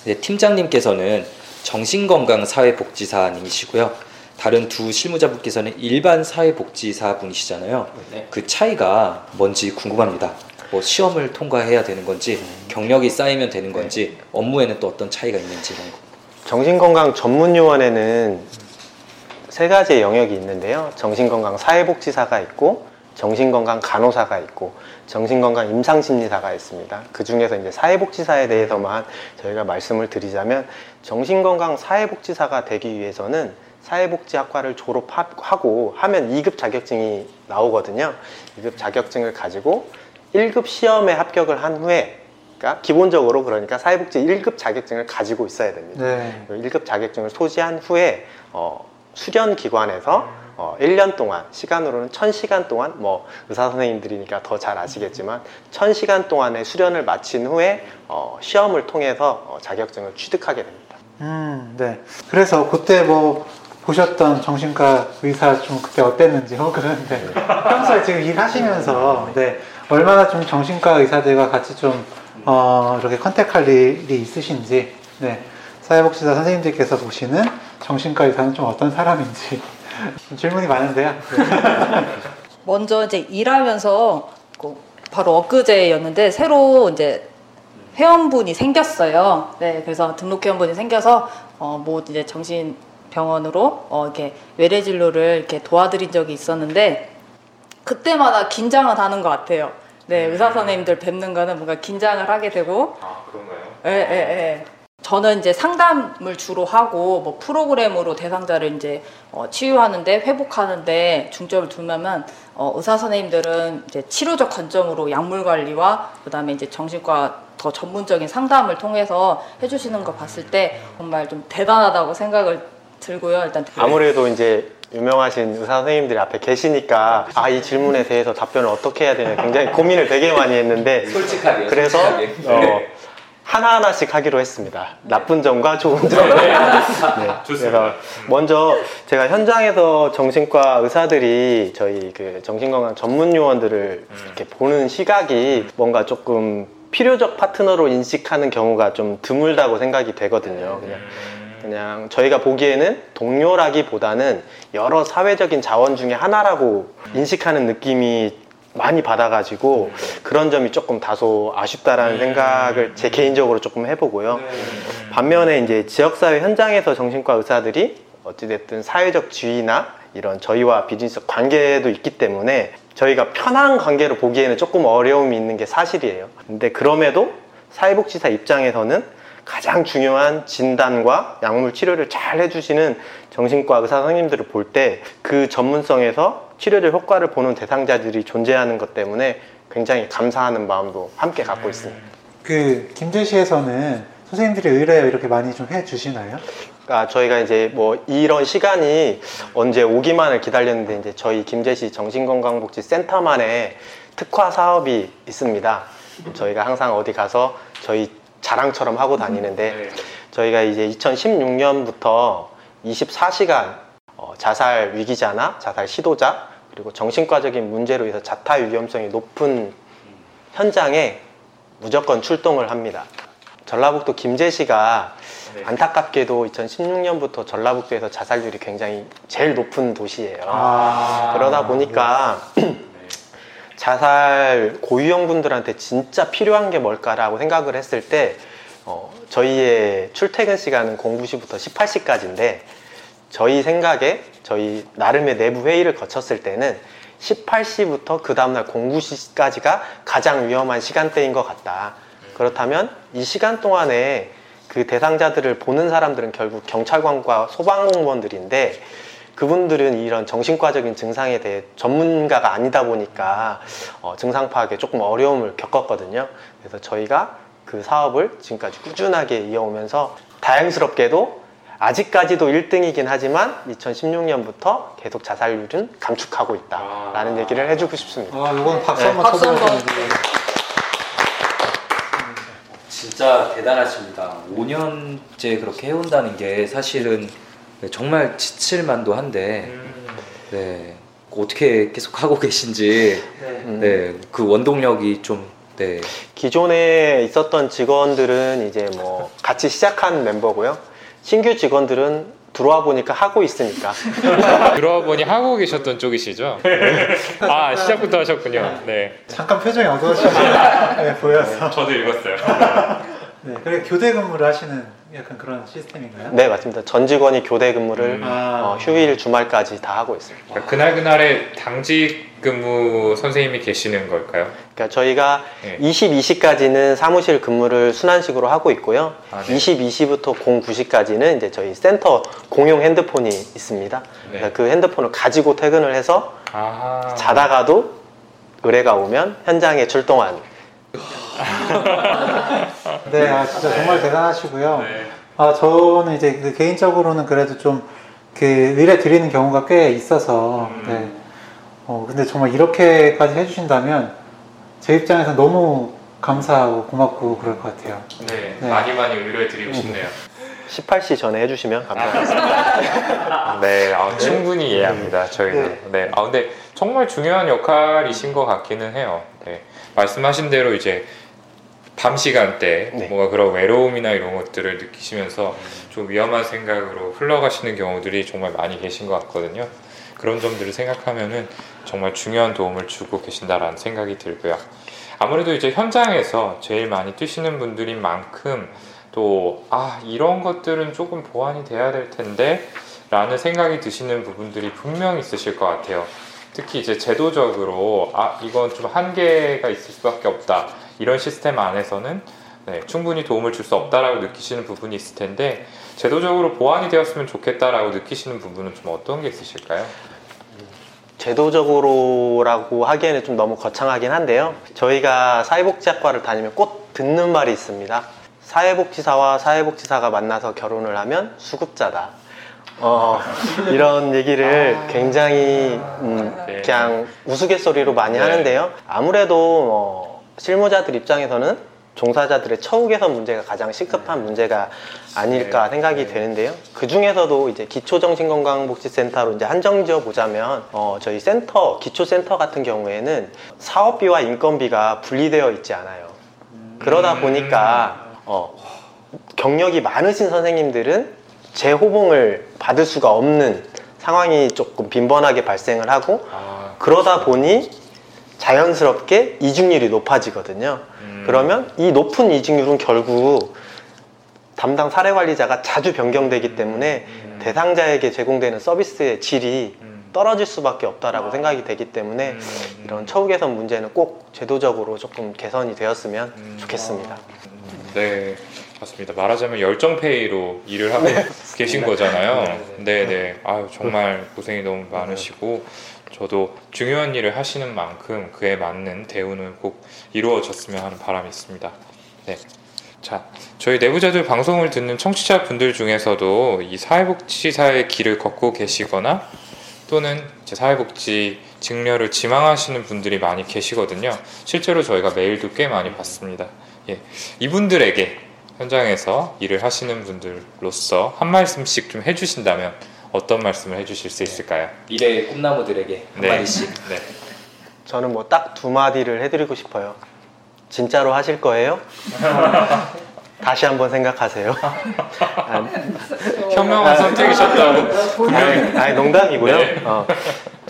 네, 팀장님께서는 정신건강사회복지사님이시고요. 다른 두 실무자분께서는 일반 사회복지사분이시잖아요. 네. 그 차이가 뭔지 궁금합니다. 뭐 시험을 통과해야 되는 건지 경력이 쌓이면 되는 건지 업무에는 또 어떤 차이가 있는지 이런 거. 정신건강 전문요원에는 세 가지의 영역이 있는데요. 정신건강 사회복지사가 있고, 정신건강 간호사가 있고, 정신건강 임상심리사가 있습니다. 그 중에서 이제 사회복지사에 대해서만 저희가 말씀을 드리자면, 정신건강 사회복지사가 되기 위해서는 사회복지학과를 졸업하고 하면 2급 자격증이 나오거든요. 2급 자격증을 가지고 1급 시험에 합격을 한 후에, 그러니까 기본적으로 그러니까 사회복지 1급 자격증을 가지고 있어야 됩니다. 네, 1급 자격증을 소지한 후에 어, 수련 기관에서 어, 1년 동안 시간으로는 1000시간 동안 뭐 의사 선생님들이니까 더 잘 아시겠지만 1000시간 동안의 수련을 마친 후에 어, 시험을 통해서 어, 자격증을 취득하게 됩니다. 음, 네. 그래서 그때 뭐 보셨던 정신과 의사 좀 그때 어땠는지 혹은 네. 평소에 지금 일하시면서 네 얼마나 좀 정신과 의사들과 같이 좀 어, 이렇게 컨택할 일이 있으신지 네 사회복지사 선생님들께서 보시는 정신과 의사는 좀 어떤 사람인지 좀 질문이 많은데요. 먼저 이제 일하면서 그 바로 엊그제였는데 새로 이제 회원분이 생겼어요. 네, 그래서 등록 회원분이 생겨서 어 뭐 이제 정신 병원으로 어 이렇게 외래 진료를 이렇게 도와드린 적이 있었는데 그때마다 긴장을 하는 것 같아요. 네, 의사 선생님들 뵙는 거는 뭔가 긴장을 하게 되고 아 그런가요? 예, 예, 예. 저는 이제 상담을 주로 하고 뭐 프로그램으로 대상자를 이제 어, 치유하는데 회복하는데 중점을 두면 어, 의사 선생님들은 이제 치료적 관점으로 약물 관리와 그다음에 이제 정신과 더 전문적인 상담을 통해서 해주시는 거 봤을 때 정말 좀 대단하다고 생각을 들고요. 일단 아무래도 이제 유명하신 의사 선생님들이 앞에 계시니까 아 이 질문에 대해서 답변을 어떻게 해야 되나 굉장히 고민을 되게 많이 했는데 솔직하게. 그래서 솔직하게. 어, 하나하나씩 하기로 했습니다. 나쁜 점과 좋은 점. 네. 그래서 먼저 제가 현장에서 정신과 의사들이 저희 그 정신건강 전문 요원들을 이렇게 보는 시각이 뭔가 조금 필요적 파트너로 인식하는 경우가 좀 드물다고 생각이 되거든요. 그냥 그냥 저희가 보기에는 동료라기보다는 여러 사회적인 자원 중에 하나라고 인식하는 느낌이 많이 받아가지고 그런 점이 조금 다소 아쉽다라는 생각을 제 개인적으로 조금 해보고요. 반면에 이제 지역사회 현장에서 정신과 의사들이 어찌됐든 사회적 지위나 이런 저희와 비즈니스 관계도 있기 때문에 저희가 편한 관계로 보기에는 조금 어려움이 있는 게 사실이에요. 근데 그럼에도 사회복지사 입장에서는 가장 중요한 진단과 약물 치료를 잘 해주시는 정신과 의사 선생님들을 볼 때 그 전문성에서 치료적 효과를 보는 대상자들이 존재하는 것 때문에 굉장히 감사하는 마음도 함께 갖고 있습니다. 그 김제시에서는 선생님들이 의뢰 이렇게 많이 좀 해주시나요? 그러니까 저희가 이제 뭐 이런 시간이 언제 오기만을 기다렸는데 이제 저희 김제시 정신건강복지센터만의 특화 사업이 있습니다. 저희가 항상 어디 가서 저희 자랑처럼 하고 다니는데 저희가 이제 2016년부터 24시간 어, 자살 위기자나 자살 시도자 그리고 정신과적인 문제로 인해서 자타 위험성이 높은 현장에 무조건 출동을 합니다. 전라북도 김제시가 네. 안타깝게도 2016년부터 전라북도에서 자살률이 굉장히 제일 높은 도시예요. 아. 그러다 보니까 자살 고유형 분들한테 진짜 필요한 게 뭘까라고 생각을 했을 때 어, 저희의 출퇴근 시간은 09시부터 18시까지인데 저희 생각에 저희 나름의 내부 회의를 거쳤을 때는 18시부터 그 다음날 09시까지가 가장 위험한 시간대인 것 같다. 그렇다면 이 시간 동안에 그 대상자들을 보는 사람들은 결국 경찰관과 소방공무원들인데 그분들은 이런 정신과적인 증상에 대해 전문가가 아니다 보니까 어, 증상 파악에 조금 어려움을 겪었거든요. 그래서 저희가 그 사업을 지금까지 꾸준하게 이어오면서 다행스럽게도 아직까지도 1등이긴 하지만 2016년부터 계속 자살률은 감축하고 있다라는 얘기를 해주고 싶습니다. 아, 이건 박수 네, 한번 박수 한번. 쳐드려야지. 진짜 대단하십니다. 5년째 그렇게 해온다는 게 사실은 정말 지칠 만도 한데 네, 어떻게 계속 하고 계신지 음. 네, 그 원동력이 좀 네, 기존에 있었던 직원들은 이제 뭐 같이 시작한 멤버고요. 신규 직원들은 들어와 보니까 하고 있으니까 들어와 보니 하고 계셨던 쪽이시죠? 아 시작부터 하셨군요. 네. 잠깐 표정이 어두워지게 네, 보여서. 저도 읽었어요. 네, 그래 교대 근무를 하시는 약간 그런 시스템인가요? 네 맞습니다. 전 직원이 교대 근무를 음. 아. 어, 휴일 주말까지 다 하고 있습니다. 그러니까 그날 그날에 당직 근무 선생님이 계시는 걸까요? 그러니까 저희가 네. 22시까지는 사무실 근무를 순환식으로 하고 있고요. 아, 네. 22시부터 09시까지는 이제 저희 센터 공용 핸드폰이 있습니다. 네. 그래서 그 핸드폰을 가지고 퇴근을 해서 아 자다가도 의뢰가 오면 현장에 출동한 네, 아, 진짜 정말 대단하시고요. 네. 아, 저는 이제 그 개인적으로는 그래도 좀 그 의뢰 드리는 경우가 꽤 있어서, 음. 네. 어, 근데 정말 이렇게까지 해주신다면 제 입장에서 너무 감사하고 고맙고 그럴 것 같아요. 네, 네. 많이 많이 의뢰 드리고 싶네요. 18시 전에 해주시면 감사하겠습니다. 네, 아, 충분히 이해합니다. 저희는. 네. 아 근데 정말 중요한 역할이신 것 같기는 해요. 네. 말씀하신 대로 이제 밤 시간대 네. 뭔가 그런 외로움이나 이런 것들을 느끼시면서 좀 위험한 생각으로 흘러가시는 경우들이 정말 많이 계신 것 같거든요. 그런 점들을 생각하면은 정말 중요한 도움을 주고 계신다라는 생각이 들고요. 아무래도 이제 현장에서 제일 많이 뛰시는 분들인 만큼 또 아 이런 것들은 조금 보완이 돼야 될 텐데 라는 생각이 드시는 부분들이 분명히 있으실 것 같아요. 특히 이제 제도적으로 아 이건 좀 한계가 있을 수밖에 없다 이런 시스템 안에서는 네, 충분히 도움을 줄 수 없다라고 느끼시는 부분이 있을 텐데 제도적으로 보완이 되었으면 좋겠다라고 느끼시는 부분은 좀 어떤 게 있으실까요? 제도적으로라고 하기에는 좀 너무 거창하긴 한데요. 저희가 사회복지학과를 다니면 꼭 듣는 말이 있습니다. 사회복지사와 사회복지사가 만나서 결혼을 하면 수급자다. 어, 이런 얘기를 굉장히 음, 네. 그냥 우스갯소리로 많이 네. 하는데요. 아무래도 어, 실무자들 입장에서는 종사자들의 처우 개선 문제가 가장 시급한 문제가 아닐까 네. 생각이 네. 되는데요. 그 중에서도 이제 기초정신건강복지센터로 이제 한정 지어 보자면 어, 저희 센터 기초센터 같은 경우에는 사업비와 인건비가 분리되어 있지 않아요. 그러다 음. 보니까 어, 경력이 많으신 선생님들은 재호봉을 받을 수가 없는 상황이 조금 빈번하게 발생을 하고 아, 그러다 보니 자연스럽게 이중률이 높아지거든요. 음. 그러면 이 높은 이중률은 결국 담당 사례 관리자가 자주 변경되기 때문에 음. 대상자에게 제공되는 서비스의 질이 음. 떨어질 수밖에 없다라고 생각이 되기 때문에 음. 이런 처우 개선 문제는 꼭 제도적으로 조금 개선이 되었으면 음. 좋겠습니다. 네, 맞습니다. 말하자면 열정페이로 일을 하고 계신 거잖아요. 네, 네. 아유, 정말 고생이 너무 많으시고, 저도 중요한 일을 하시는 만큼 그에 맞는 대우는 꼭 이루어졌으면 하는 바람이 있습니다. 네. 자, 저희 내부자들 방송을 듣는 청취자분들 중에서도 이 사회복지사의 길을 걷고 계시거나 또는 이제 사회복지 직렬을 지망하시는 분들이 많이 계시거든요. 실제로 저희가 메일도 꽤 많이 받습니다. 예, 이분들에게 현장에서 일을 하시는 분들로서 한 말씀씩 좀 해주신다면 어떤 말씀을 해주실 수 있을까요? 미래의 꿈나무들에게 한마디씩. 네. 저는 뭐 딱 두 마디를 해드리고 싶어요. 진짜로 하실 거예요? 다시 한번 생각하세요. 아, 현명한 선택이셨다고 분명히 아니 농담이고요. 네. 어,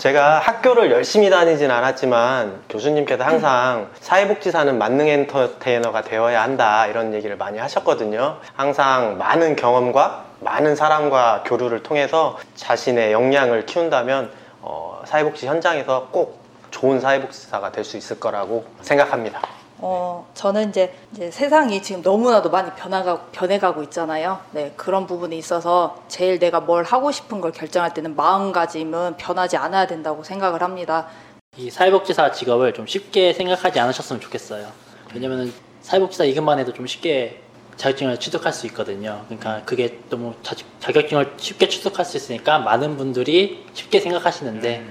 제가 학교를 열심히 다니진 않았지만 교수님께서 항상 사회복지사는 만능 엔터테이너가 되어야 한다 이런 얘기를 많이 하셨거든요. 항상 많은 경험과 많은 사람과 교류를 통해서 자신의 역량을 키운다면 어, 사회복지 현장에서 꼭 좋은 사회복지사가 될 수 있을 거라고 생각합니다. 어, 저는 이제, 이제 세상이 지금 너무나도 많이 변화가, 변해가고 있잖아요. 네, 그런 부분에 있어서 제일 내가 뭘 하고 싶은 걸 결정할 때는 마음가짐은 변하지 않아야 된다고 생각을 합니다. 이 사회복지사 직업을 좀 쉽게 생각하지 않으셨으면 좋겠어요. 왜냐면은 사회복지사 이것만 해도 좀 쉽게 자격증을 취득할 수 있거든요. 그러니까 그게 너무 자, 자격증을 쉽게 취득할 수 있으니까 많은 분들이 쉽게 생각하시는데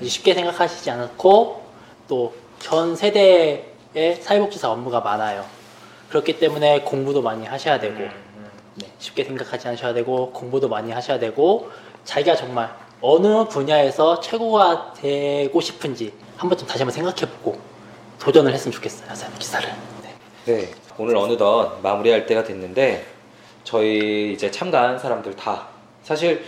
이제 쉽게 생각하시지 않고 또 전 세대의 사회복지사 업무가 많아요. 그렇기 때문에 공부도 많이 하셔야 되고 네, 쉽게 생각하지 않으셔야 되고 공부도 많이 하셔야 되고 자기가 정말 어느 분야에서 최고가 되고 싶은지 한 번쯤 다시 한번 생각해보고 도전을 했으면 좋겠어요 사회복지사를. 네. 네, 오늘 어느덧 마무리할 때가 됐는데 저희 이제 참가한 사람들 다 사실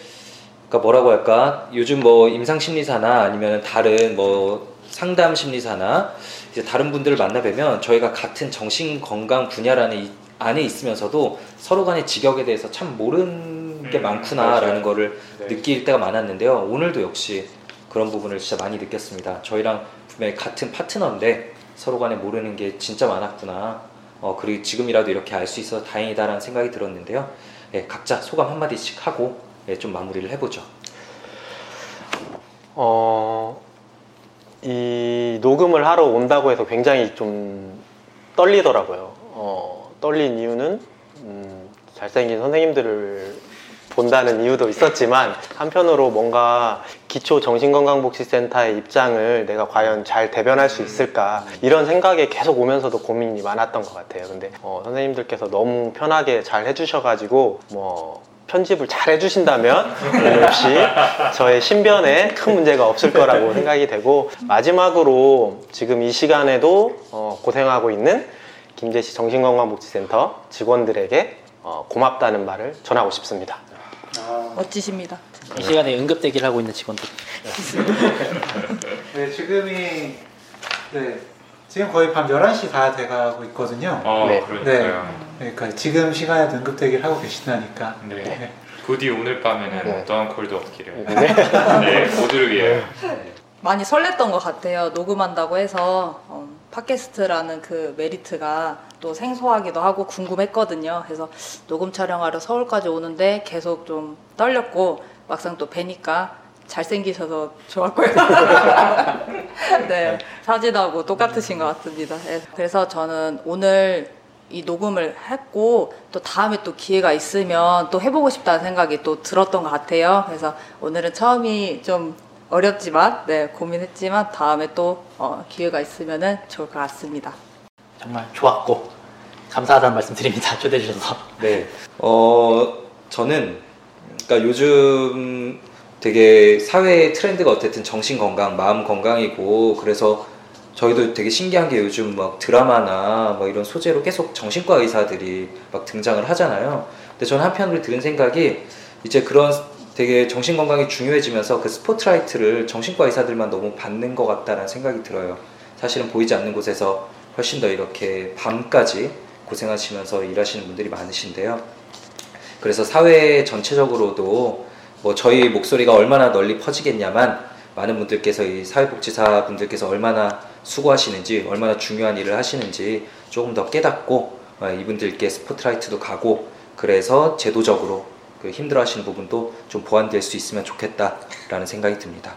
그러니까 뭐라고 할까 요즘 뭐 임상 심리사나 아니면 다른 뭐 상담 심리사나 이제 다른 분들을 만나 뵈면 저희가 같은 정신 건강 분야라는 이 안에 있으면서도 서로 간의 직역에 대해서 참 모르는 게 음, 많구나라는 맞아요. 거를 네. 느낄 때가 많았는데요. 오늘도 역시 그런 부분을 진짜 많이 느꼈습니다. 저희랑 분명히 같은 파트너인데 서로 간에 모르는 게 진짜 많았구나. 어, 그리고 지금이라도 이렇게 알 수 있어서 다행이다라는 생각이 들었는데요. 예, 각자 소감 한마디씩 하고 예, 좀 마무리를 해보죠. 어, 이 녹음을 하러 온다고 해서 굉장히 좀 떨리더라고요. 어, 떨린 이유는 음, 잘생긴 선생님들을 본다는 이유도 있었지만 한편으로 뭔가 기초 정신건강복지센터의 입장을 내가 과연 잘 대변할 수 있을까 이런 생각에 계속 오면서도 고민이 많았던 것 같아요. 근데 어, 선생님들께서 너무 편하게 잘 해주셔가지고 뭐 편집을 잘 해주신다면 역시 저의 신변에 큰 문제가 없을 거라고 생각이 되고 마지막으로 지금 이 시간에도 어, 고생하고 있는 김제시 정신건강복지센터 직원들에게 어, 고맙다는 말을 전하고 싶습니다. 멋지십니다. 이 시간에 응급 대기를 하고 있는 직원들. 네, 지금이 네, 지금 거의 밤 11시 다 돼가고 있거든요. 어, 네. 그러니까요. 그러니까 지금 시간에 응급 대기를 하고 계시다니까. 네. 부디 오늘 밤에는 네. 어떠한 콜도 없기를. 네. 네, 모두를 위해. 많이 설렜던 것 같아요. 녹음한다고 해서 어, 팟캐스트라는 그 메리트가 또 생소하기도 하고 궁금했거든요. 그래서 녹음 촬영하러 서울까지 오는데 계속 좀 떨렸고 막상 또 뵈니까 잘생기셔서 좋았고요. 네, 사진하고 똑같으신 것 같습니다. 네, 그래서 저는 오늘 이 녹음을 했고 또 다음에 또 기회가 있으면 또 해보고 싶다는 생각이 또 들었던 것 같아요. 그래서 오늘은 처음이 좀 어렵지만 네 고민했지만 다음에 또 어, 기회가 있으면은 좋을 것 같습니다. 정말 좋았고 감사하다는 말씀 드립니다. 초대해 주셔서. 네. 어, 저는, 그러니까 요즘 되게 사회 트렌드가 어쨌든 정신 건강, 마음 건강이고, 그래서 저희도 되게 신기한 게 요즘 막 드라마나 뭐 이런 소재로 계속 정신과 의사들이 막 등장을 하잖아요. 근데 저는 한편으로 드는 생각이 이제 그런 되게 정신 건강이 중요해지면서 그 스포트라이트를 정신과 의사들만 너무 받는 것 같다라는 생각이 들어요. 사실은 보이지 않는 곳에서 훨씬 더 이렇게 밤까지 고생하시면서 일하시는 분들이 많으신데요. 그래서 사회 전체적으로도 뭐 저희 목소리가 얼마나 널리 퍼지겠냐만 많은 분들께서 이 사회복지사 분들께서 얼마나 수고하시는지 얼마나 중요한 일을 하시는지 조금 더 깨닫고 어, 이분들께 스포트라이트도 가고 그래서 제도적으로 그 힘들어하시는 부분도 좀 보완될 수 있으면 좋겠다라는 생각이 듭니다.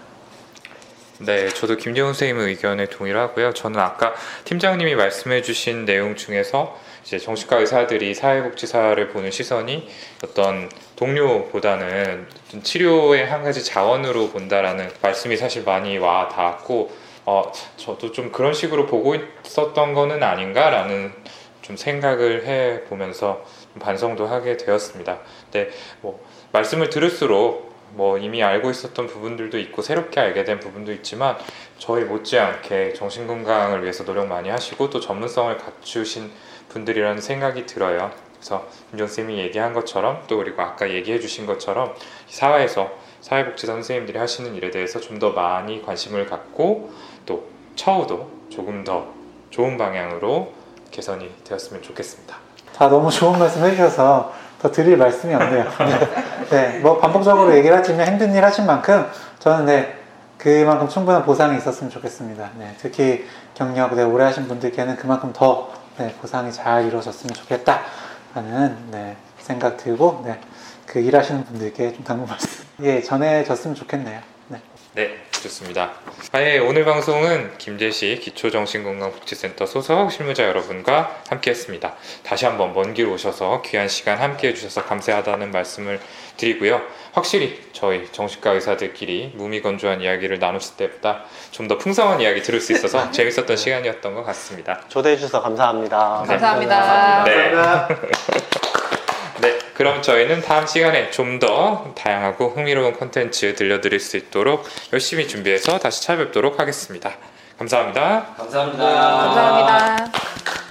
네, 저도 김재훈 선생님의 의견에 동의를 하고요. 저는 아까 팀장님이 말씀해주신 내용 중에서 이제 정신과 의사들이 사회복지사를 보는 시선이 어떤 동료보다는 좀 치료의 한 가지 자원으로 본다라는 말씀이 사실 많이 와 닿았고, 어, 저도 좀 그런 식으로 보고 있었던 거는 아닌가라는 좀 생각을 해 보면서 반성도 하게 되었습니다. 근데 뭐 말씀을 들을수록 뭐 이미 알고 있었던 부분들도 있고 새롭게 알게 된 부분도 있지만 저희 못지않게 정신 건강을 위해서 노력 많이 하시고 또 전문성을 갖추신 분들이라는 생각이 들어요. 그래서 김정 쌤이 얘기한 것처럼 또 그리고 아까 얘기해 주신 것처럼 사회에서 사회복지사 선생님들이 하시는 일에 대해서 좀 더 많이 관심을 갖고 또 처우도 조금 더 좋은 방향으로 개선이 되었으면 좋겠습니다. 다 너무 좋은 말씀 해주셔서 더 드릴 말씀이 없네요. 네. 네, 뭐 반복적으로 얘기를 하지만 힘든 일 하신 만큼 저는 네, 그만큼 충분한 보상이 있었으면 좋겠습니다. 네, 특히 경력 네, 오래 하신 분들께는 그만큼 더 네, 보상이 잘 이루어졌으면 좋겠다 라는 네, 생각 들고 네, 그 일하시는 분들께 좀 당부 말씀 예, 전해졌으면 좋겠네요. 네. 네, 좋습니다. 아예 오늘 방송은 김제시 기초정신건강복지센터 소속 실무자 여러분과 함께했습니다. 다시 한번 먼 길 오셔서 귀한 시간 함께해 주셔서 감사하다는 말씀을 드리고요. 확실히 저희 정신과 의사들끼리 무미건조한 이야기를 나눴을 때보다 좀 더 풍성한 이야기 들을 수 있어서 재밌었던 시간이었던 것 같습니다. 초대해 주셔서 감사합니다. 감사합니다. 네. 네, 그럼 저희는 다음 시간에 좀 더 다양하고 흥미로운 콘텐츠 들려드릴 수 있도록 열심히 준비해서 다시 찾아뵙도록 하겠습니다. 감사합니다. 감사합니다. 감사합니다.